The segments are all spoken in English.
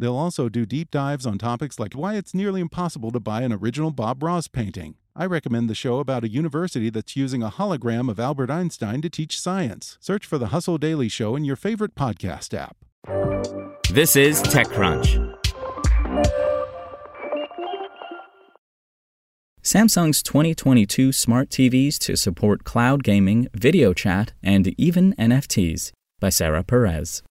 They'll also do deep dives on topics like why it's nearly impossible to buy an original Bob Ross painting. I recommend the show about a university that's using a hologram of Albert Einstein to teach science. Search for the Hustle Daily Show in your favorite podcast app. This is TechCrunch. Samsung's 2022 smart TVs to support cloud gaming, video chat, and even NFTs by Sarah Perez.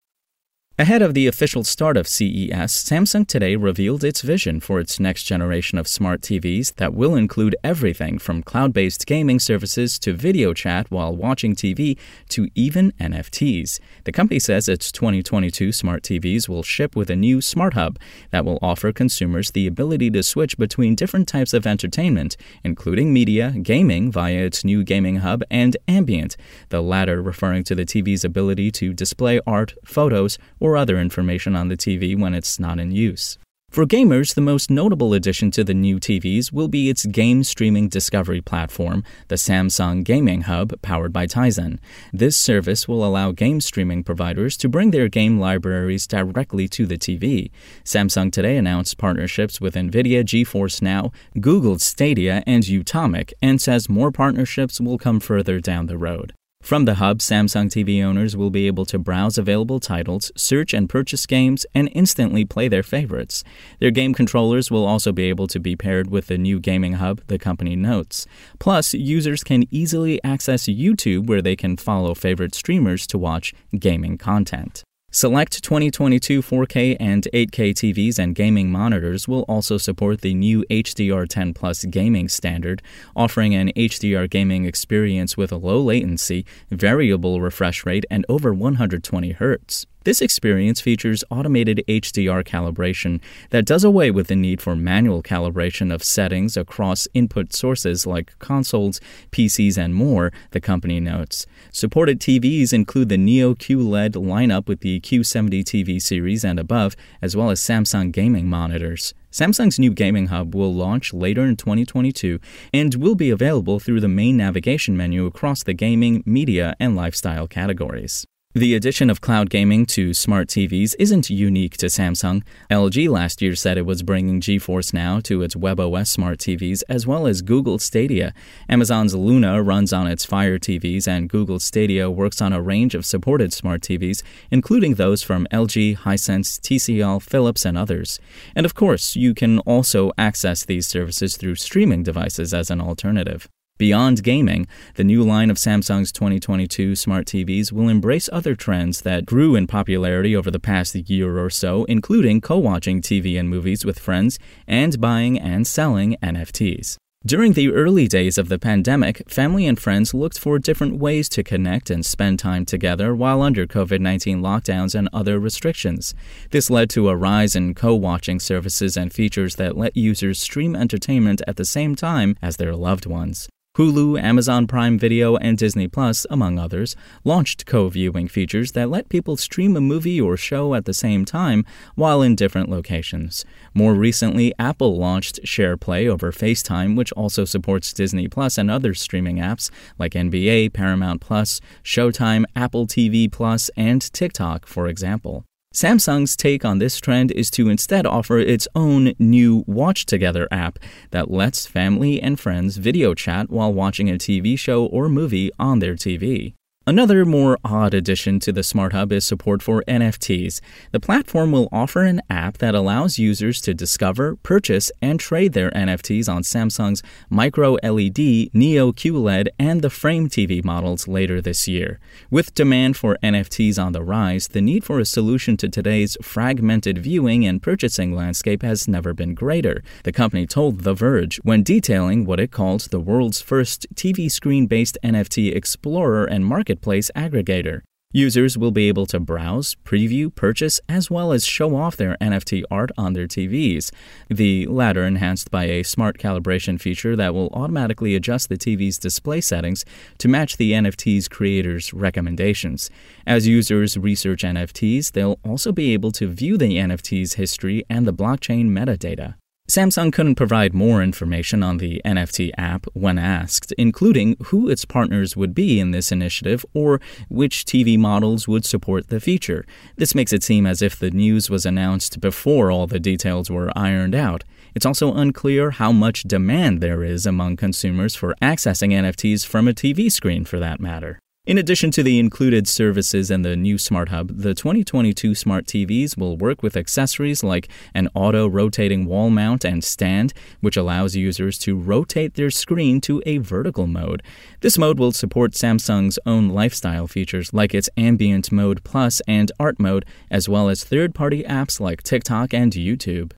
Ahead of the official start of CES, Samsung today revealed its vision for its next generation of smart TVs that will include everything from cloud based gaming services to video chat while watching TV to even NFTs. The company says its 2022 smart TVs will ship with a new Smart Hub that will offer consumers the ability to switch between different types of entertainment, including media, gaming via its new Gaming Hub, and ambient, the latter referring to the TV's ability to display art, photos, or or other information on the TV when it's not in use. For gamers, the most notable addition to the new TVs will be its game streaming discovery platform, the Samsung Gaming Hub, powered by Tizen. This service will allow game streaming providers to bring their game libraries directly to the TV. Samsung today announced partnerships with NVIDIA GeForce Now, Google Stadia, and Utomik, and says more partnerships will come further down the road. From the hub, Samsung TV owners will be able to browse available titles, search and purchase games, and instantly play their favorites. Their game controllers will also be able to be paired with the new gaming hub, the company notes. Plus, users can easily access YouTube where they can follow favorite streamers to watch gaming content. Select 2022 4K and 8K TVs and gaming monitors will also support the new HDR10 Plus gaming standard, offering an HDR gaming experience with a low latency, variable refresh rate, and over 120 Hz. This experience features automated HDR calibration that does away with the need for manual calibration of settings across input sources like consoles, PCs, and more, the company notes. Supported TVs include the Neo QLED lineup with the Q70 TV series and above, as well as Samsung gaming monitors. Samsung's new gaming hub will launch later in 2022 and will be available through the main navigation menu across the gaming, media, and lifestyle categories. The addition of cloud gaming to smart TVs isn't unique to Samsung. LG last year said it was bringing GeForce Now to its WebOS smart TVs as well as Google Stadia. Amazon's Luna runs on its Fire TVs, and Google Stadia works on a range of supported smart TVs, including those from LG, Hisense, TCL, Philips, and others. And of course, you can also access these services through streaming devices as an alternative. Beyond gaming, the new line of Samsung's 2022 smart TVs will embrace other trends that grew in popularity over the past year or so, including co watching TV and movies with friends and buying and selling NFTs. During the early days of the pandemic, family and friends looked for different ways to connect and spend time together while under COVID 19 lockdowns and other restrictions. This led to a rise in co watching services and features that let users stream entertainment at the same time as their loved ones. Hulu, Amazon Prime Video, and Disney Plus, among others, launched co viewing features that let people stream a movie or show at the same time while in different locations. More recently, Apple launched Share Play over FaceTime, which also supports Disney Plus and other streaming apps like NBA, Paramount Plus, Showtime, Apple TV Plus, and TikTok, for example. Samsung's take on this trend is to instead offer its own new Watch Together app that lets family and friends video chat while watching a TV show or movie on their TV. Another more odd addition to the Smart Hub is support for NFTs. The platform will offer an app that allows users to discover, purchase, and trade their NFTs on Samsung's Micro LED, Neo QLED, and the Frame TV models later this year. With demand for NFTs on the rise, the need for a solution to today's fragmented viewing and purchasing landscape has never been greater, the company told The Verge when detailing what it called the world's first TV screen based NFT explorer and market marketplace aggregator. Users will be able to browse, preview, purchase, as well as show off their NFT art on their TVs, the latter enhanced by a smart calibration feature that will automatically adjust the TV's display settings to match the NFT's creator's recommendations. As users research NFTs, they'll also be able to view the NFT's history and the blockchain metadata. Samsung couldn't provide more information on the NFT app when asked, including who its partners would be in this initiative or which TV models would support the feature. This makes it seem as if the news was announced before all the details were ironed out. It's also unclear how much demand there is among consumers for accessing NFTs from a TV screen, for that matter. In addition to the included services and the new Smart Hub, the 2022 smart TVs will work with accessories like an auto rotating wall mount and stand, which allows users to rotate their screen to a vertical mode. This mode will support Samsung's own lifestyle features like its Ambient Mode Plus and Art Mode, as well as third party apps like TikTok and YouTube.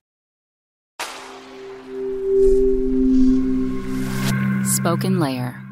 Spoken Layer.